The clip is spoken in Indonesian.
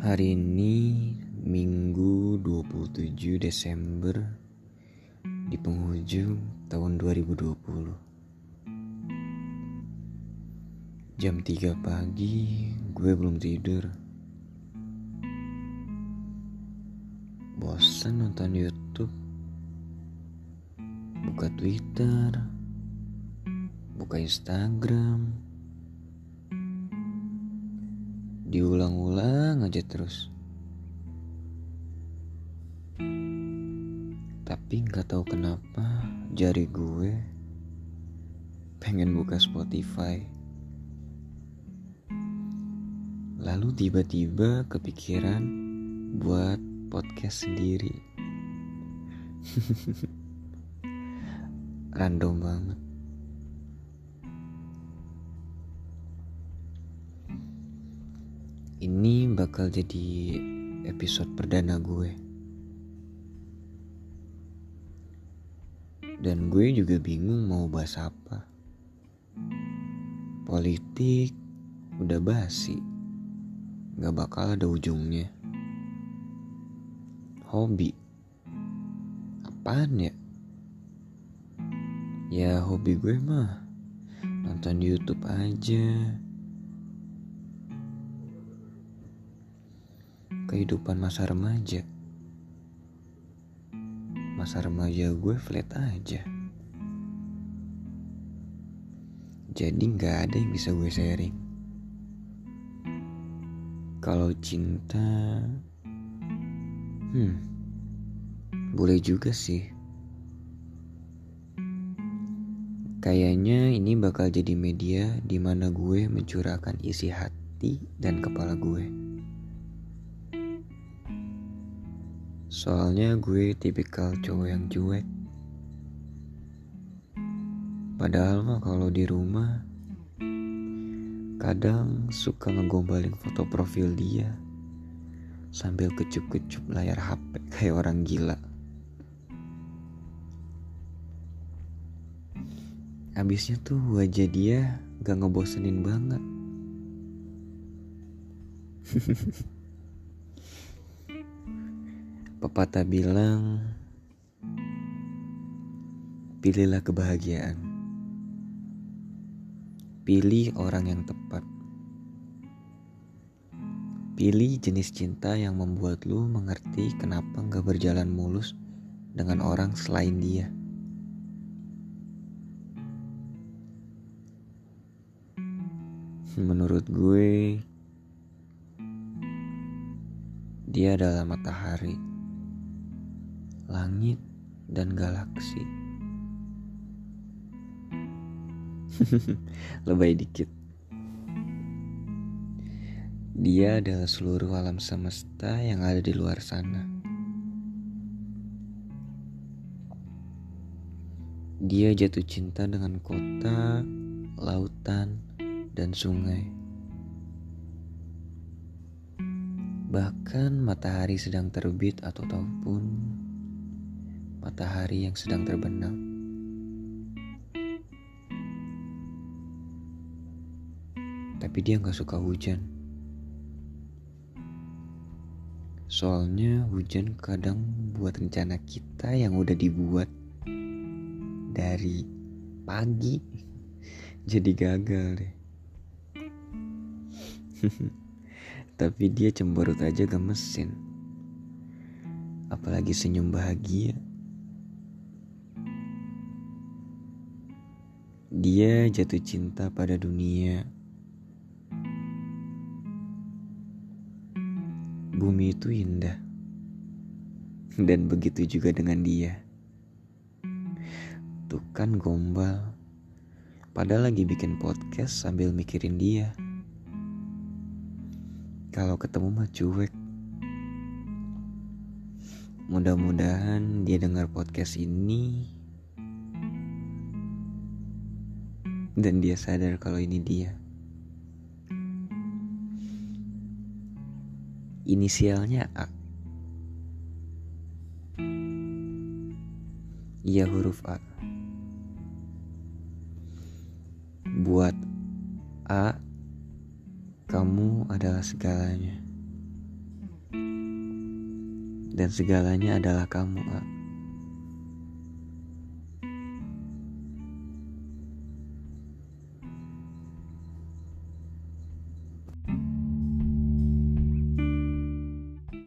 Hari ini Minggu 27 Desember di penghujung tahun 2020. Jam 3 pagi gue belum tidur. Bosan nonton YouTube. Buka Twitter. Buka Instagram aja terus. Tapi nggak tahu kenapa jari gue pengen buka Spotify. Lalu tiba-tiba kepikiran buat podcast sendiri. Random banget. Ini bakal jadi episode perdana gue. Dan gue juga bingung mau bahas apa. Politik udah basi. Gak bakal ada ujungnya. Hobi. Apaan ya? Ya hobi gue mah nonton YouTube aja kehidupan masa remaja. Masa remaja gue flat aja. Jadi gak ada yang bisa gue sharing. Kalau cinta, hmm, boleh juga sih. Kayaknya ini bakal jadi media di mana gue mencurahkan isi hati dan kepala gue. Soalnya gue tipikal cowok yang cuek. Padahal mah kalau di rumah kadang suka ngegombalin foto profil dia sambil kecup-kecup layar HP kayak orang gila. Abisnya tuh wajah dia gak ngebosenin banget. Pepatah bilang, pilihlah kebahagiaan. Pilih orang yang tepat. Pilih jenis cinta yang membuat lu mengerti kenapa gak berjalan mulus dengan orang selain dia. Menurut gue, dia adalah matahari langit, dan galaksi. Lebay dikit. Dia adalah seluruh alam semesta yang ada di luar sana. Dia jatuh cinta dengan kota, lautan, dan sungai. Bahkan matahari sedang terbit atau ataupun matahari yang sedang terbenam. Tapi dia gak suka hujan. Soalnya hujan kadang buat rencana kita yang udah dibuat dari pagi jadi gagal deh. Tapi dia cemberut aja gemesin. Apalagi senyum bahagia. Dia jatuh cinta pada dunia. Bumi itu indah. Dan begitu juga dengan dia. Tuh kan gombal. Padahal lagi bikin podcast sambil mikirin dia. Kalau ketemu mah cuek. Mudah-mudahan dia dengar podcast ini dan dia sadar kalau ini dia. Inisialnya A. Ia huruf A. Buat A, kamu adalah segalanya. Dan segalanya adalah kamu, A.